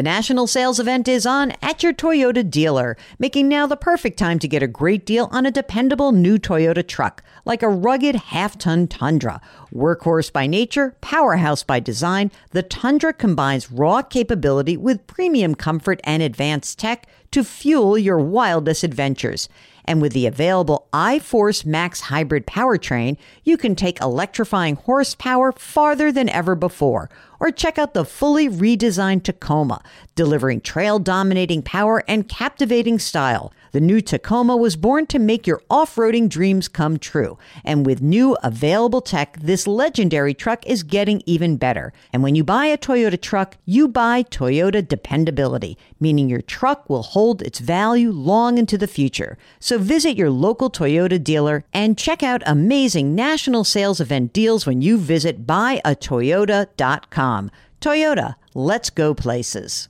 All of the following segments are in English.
The national sales event is on at your Toyota dealer, making now the perfect time to get a great deal on a dependable new Toyota truck, like a rugged half ton Tundra. Workhorse by nature, powerhouse by design, the Tundra combines raw capability with premium comfort and advanced tech to fuel your wildest adventures. And with the available iForce Max hybrid powertrain, you can take electrifying horsepower farther than ever before. Or check out the fully redesigned Tacoma, delivering trail dominating power and captivating style. The new Tacoma was born to make your off roading dreams come true. And with new available tech, this legendary truck is getting even better. And when you buy a Toyota truck, you buy Toyota dependability, meaning your truck will hold its value long into the future. So visit your local Toyota dealer and check out amazing national sales event deals when you visit buyatoyota.com. Toyota, let's go places.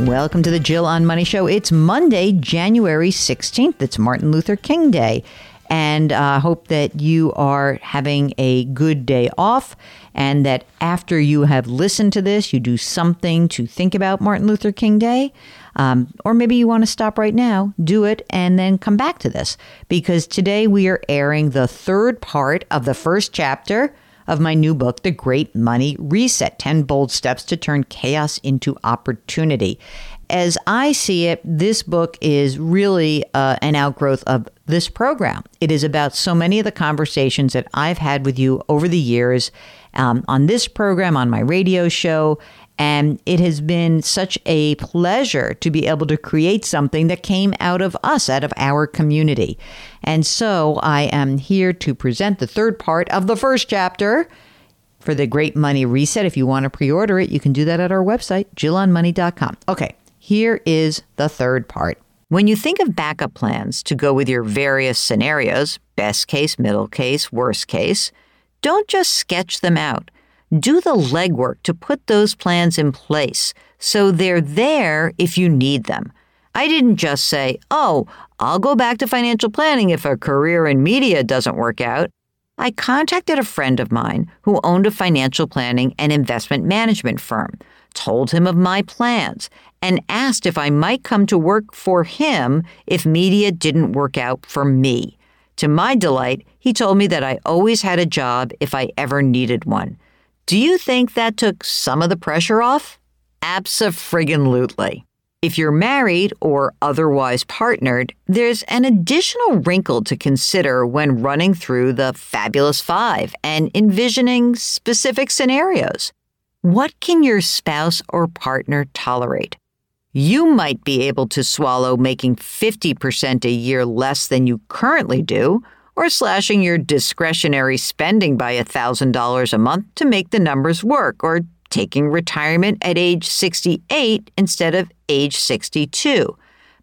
Welcome to the Jill on Money Show. It's Monday, January 16th. It's Martin Luther King Day. And I uh, hope that you are having a good day off and that after you have listened to this, you do something to think about Martin Luther King Day. Um, or maybe you want to stop right now, do it, and then come back to this. Because today we are airing the third part of the first chapter of my new book, The Great Money Reset 10 Bold Steps to Turn Chaos into Opportunity. As I see it, this book is really uh, an outgrowth of this program. It is about so many of the conversations that I've had with you over the years um, on this program, on my radio show, and it has been such a pleasure to be able to create something that came out of us, out of our community. And so I am here to present the third part of the first chapter for the Great Money Reset. If you want to pre order it, you can do that at our website, jillonmoney.com. Okay, here is the third part. When you think of backup plans to go with your various scenarios best case, middle case, worst case don't just sketch them out do the legwork to put those plans in place so they're there if you need them. I didn't just say, oh, I'll go back to financial planning if a career in media doesn't work out. I contacted a friend of mine who owned a financial planning and investment management firm, told him of my plans, and asked if I might come to work for him if media didn't work out for me. To my delight, he told me that I always had a job if I ever needed one. Do you think that took some of the pressure off? Abso-friggin-lutely. If you're married or otherwise partnered, there's an additional wrinkle to consider when running through the Fabulous Five and envisioning specific scenarios. What can your spouse or partner tolerate? You might be able to swallow making 50% a year less than you currently do, or slashing your discretionary spending by $1,000 a month to make the numbers work, or taking retirement at age 68 instead of age 62.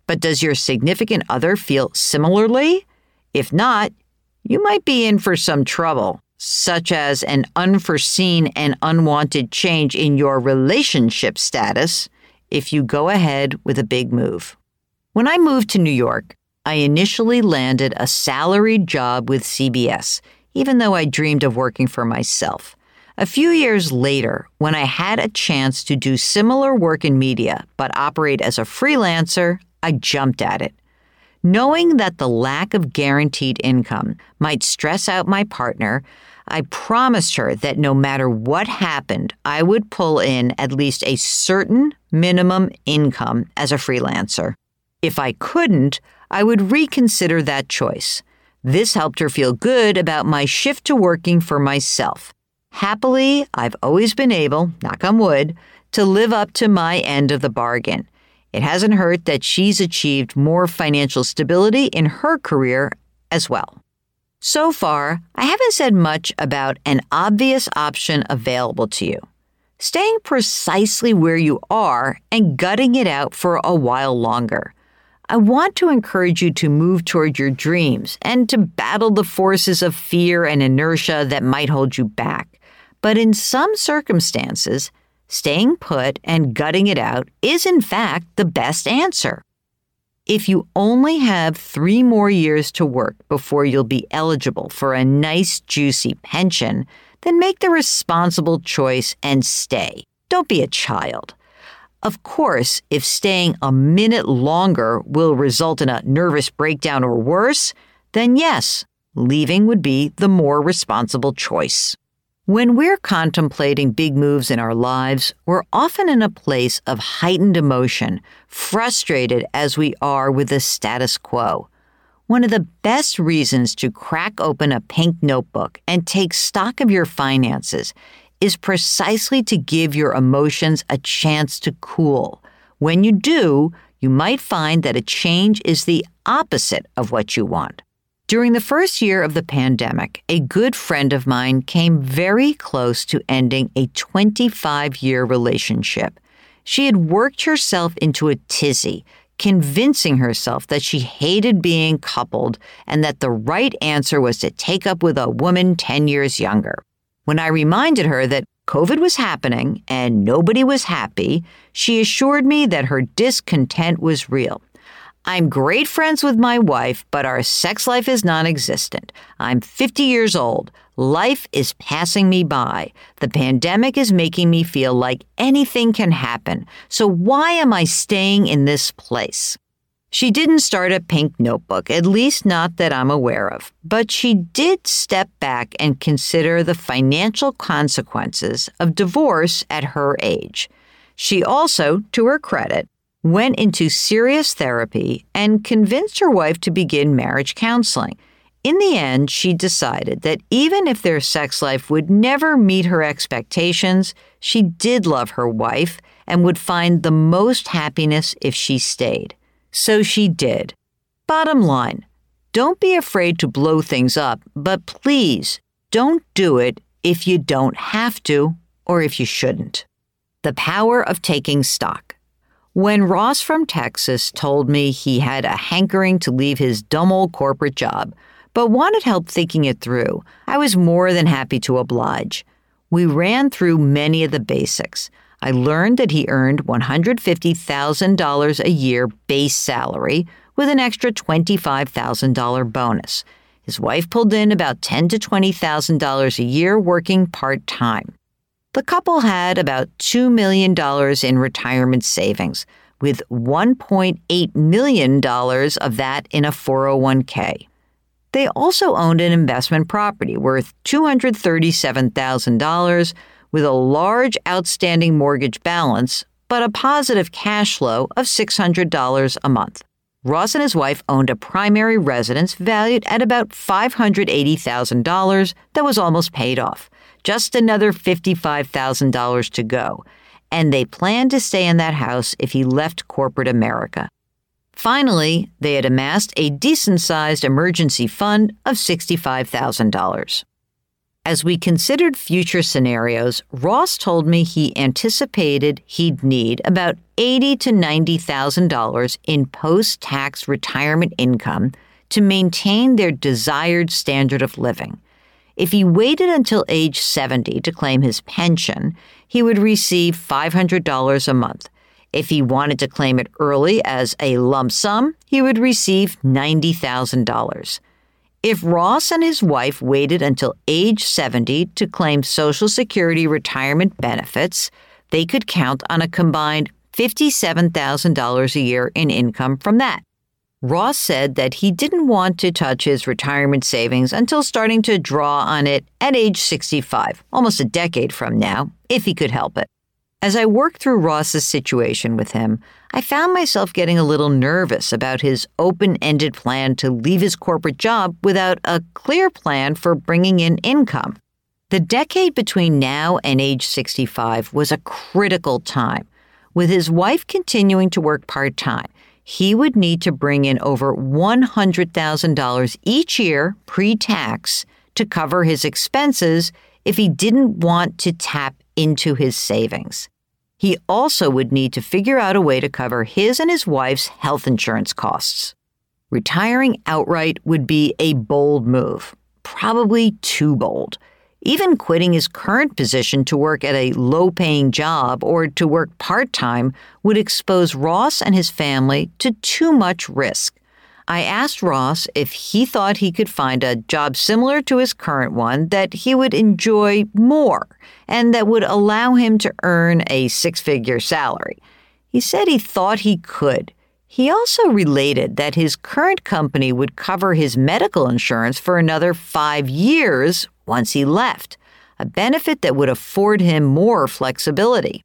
But does your significant other feel similarly? If not, you might be in for some trouble, such as an unforeseen and unwanted change in your relationship status if you go ahead with a big move. When I moved to New York, I initially landed a salaried job with CBS, even though I dreamed of working for myself. A few years later, when I had a chance to do similar work in media but operate as a freelancer, I jumped at it. Knowing that the lack of guaranteed income might stress out my partner, I promised her that no matter what happened, I would pull in at least a certain minimum income as a freelancer. If I couldn't, I would reconsider that choice. This helped her feel good about my shift to working for myself. Happily, I've always been able, knock on wood, to live up to my end of the bargain. It hasn't hurt that she's achieved more financial stability in her career as well. So far, I haven't said much about an obvious option available to you. Staying precisely where you are and gutting it out for a while longer. I want to encourage you to move toward your dreams and to battle the forces of fear and inertia that might hold you back. But in some circumstances, staying put and gutting it out is in fact the best answer. If you only have three more years to work before you'll be eligible for a nice, juicy pension, then make the responsible choice and stay. Don't be a child. Of course, if staying a minute longer will result in a nervous breakdown or worse, then yes, leaving would be the more responsible choice. When we're contemplating big moves in our lives, we're often in a place of heightened emotion, frustrated as we are with the status quo. One of the best reasons to crack open a pink notebook and take stock of your finances is precisely to give your emotions a chance to cool. When you do, you might find that a change is the opposite of what you want. During the first year of the pandemic, a good friend of mine came very close to ending a 25 year relationship. She had worked herself into a tizzy, convincing herself that she hated being coupled and that the right answer was to take up with a woman 10 years younger. When I reminded her that COVID was happening and nobody was happy, she assured me that her discontent was real. I'm great friends with my wife, but our sex life is non existent. I'm 50 years old. Life is passing me by. The pandemic is making me feel like anything can happen. So why am I staying in this place? She didn't start a pink notebook, at least not that I'm aware of, but she did step back and consider the financial consequences of divorce at her age. She also, to her credit, went into serious therapy and convinced her wife to begin marriage counseling. In the end, she decided that even if their sex life would never meet her expectations, she did love her wife and would find the most happiness if she stayed. So she did. Bottom line don't be afraid to blow things up, but please don't do it if you don't have to or if you shouldn't. The power of taking stock. When Ross from Texas told me he had a hankering to leave his dumb old corporate job, but wanted help thinking it through, I was more than happy to oblige. We ran through many of the basics. I learned that he earned $150,000 a year base salary with an extra $25,000 bonus. His wife pulled in about $10 to $20,000 a year working part time. The couple had about $2 million in retirement savings, with $1.8 million of that in a 401k. They also owned an investment property worth $237,000 with a large outstanding mortgage balance, but a positive cash flow of $600 a month. Ross and his wife owned a primary residence valued at about $580,000 that was almost paid off. Just another $55,000 to go. And they planned to stay in that house if he left corporate America. Finally, they had amassed a decent sized emergency fund of $65,000. As we considered future scenarios, Ross told me he anticipated he'd need about eighty to ninety thousand dollars in post-tax retirement income to maintain their desired standard of living. If he waited until age 70 to claim his pension, he would receive $500 a month. If he wanted to claim it early as a lump sum, he would receive $90,000. If Ross and his wife waited until age 70 to claim Social Security retirement benefits, they could count on a combined $57,000 a year in income from that. Ross said that he didn't want to touch his retirement savings until starting to draw on it at age 65, almost a decade from now, if he could help it. As I worked through Ross's situation with him, I found myself getting a little nervous about his open ended plan to leave his corporate job without a clear plan for bringing in income. The decade between now and age 65 was a critical time. With his wife continuing to work part time, he would need to bring in over $100,000 each year pre tax to cover his expenses if he didn't want to tap into his savings. He also would need to figure out a way to cover his and his wife's health insurance costs. Retiring outright would be a bold move, probably too bold. Even quitting his current position to work at a low paying job or to work part time would expose Ross and his family to too much risk. I asked Ross if he thought he could find a job similar to his current one that he would enjoy more and that would allow him to earn a six figure salary. He said he thought he could. He also related that his current company would cover his medical insurance for another five years once he left, a benefit that would afford him more flexibility.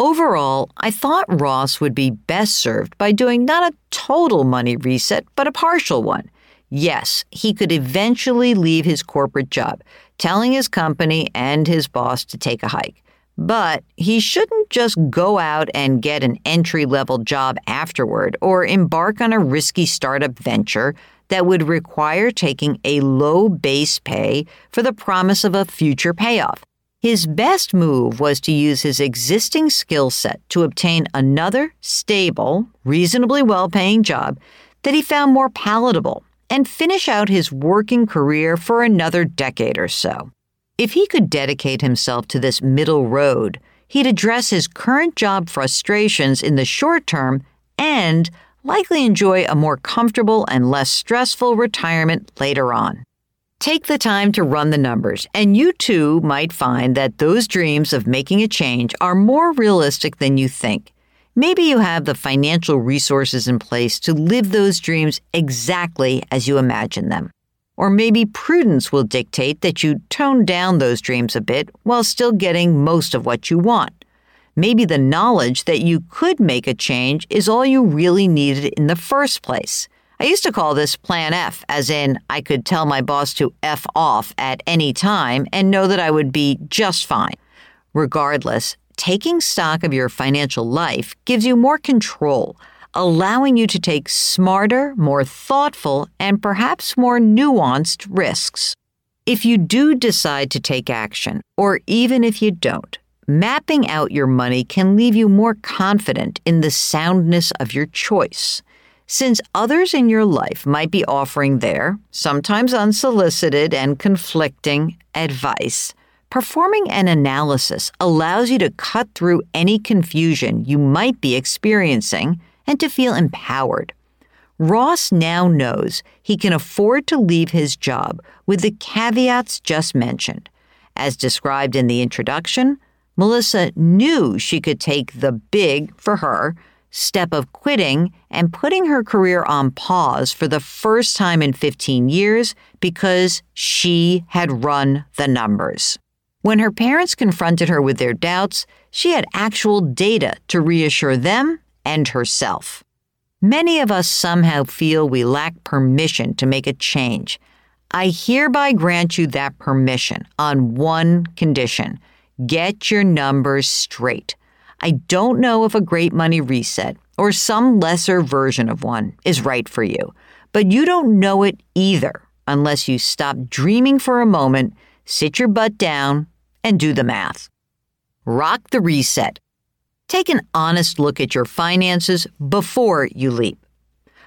Overall, I thought Ross would be best served by doing not a total money reset, but a partial one. Yes, he could eventually leave his corporate job, telling his company and his boss to take a hike. But he shouldn't just go out and get an entry level job afterward or embark on a risky startup venture that would require taking a low base pay for the promise of a future payoff. His best move was to use his existing skill set to obtain another stable, reasonably well paying job that he found more palatable and finish out his working career for another decade or so. If he could dedicate himself to this middle road, he'd address his current job frustrations in the short term and likely enjoy a more comfortable and less stressful retirement later on. Take the time to run the numbers, and you too might find that those dreams of making a change are more realistic than you think. Maybe you have the financial resources in place to live those dreams exactly as you imagine them. Or maybe prudence will dictate that you tone down those dreams a bit while still getting most of what you want. Maybe the knowledge that you could make a change is all you really needed in the first place. I used to call this Plan F, as in I could tell my boss to F off at any time and know that I would be just fine. Regardless, taking stock of your financial life gives you more control, allowing you to take smarter, more thoughtful, and perhaps more nuanced risks. If you do decide to take action, or even if you don't, mapping out your money can leave you more confident in the soundness of your choice. Since others in your life might be offering their, sometimes unsolicited and conflicting, advice, performing an analysis allows you to cut through any confusion you might be experiencing and to feel empowered. Ross now knows he can afford to leave his job with the caveats just mentioned. As described in the introduction, Melissa knew she could take the big, for her, step of quitting and putting her career on pause for the first time in 15 years because she had run the numbers. When her parents confronted her with their doubts, she had actual data to reassure them and herself. Many of us somehow feel we lack permission to make a change. I hereby grant you that permission on one condition get your numbers straight. I don't know if a great money reset or some lesser version of one is right for you, but you don't know it either unless you stop dreaming for a moment, sit your butt down, and do the math. Rock the reset. Take an honest look at your finances before you leap.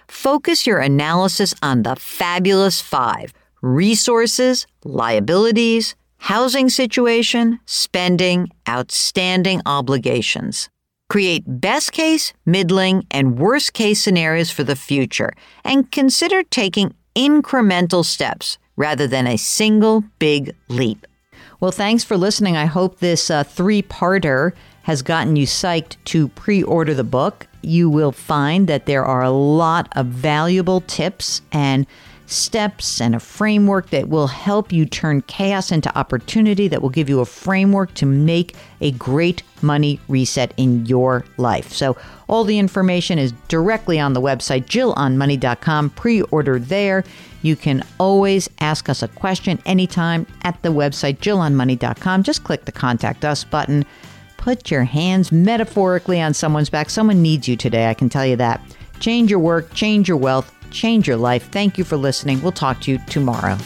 Focus your analysis on the fabulous five resources, liabilities, housing situation, spending, outstanding obligations. Create best case, middling, and worst case scenarios for the future and consider taking incremental steps rather than a single big leap. Well, thanks for listening. I hope this uh, three parter has gotten you psyched to pre order the book. You will find that there are a lot of valuable tips and steps and a framework that will help you turn chaos into opportunity, that will give you a framework to make a great money reset in your life. So, all the information is directly on the website, jillonmoney.com. Pre order there. You can always ask us a question anytime at the website, jillonmoney.com. Just click the contact us button. Put your hands metaphorically on someone's back. Someone needs you today, I can tell you that. Change your work, change your wealth change your life. Thank you for listening. We'll talk to you tomorrow.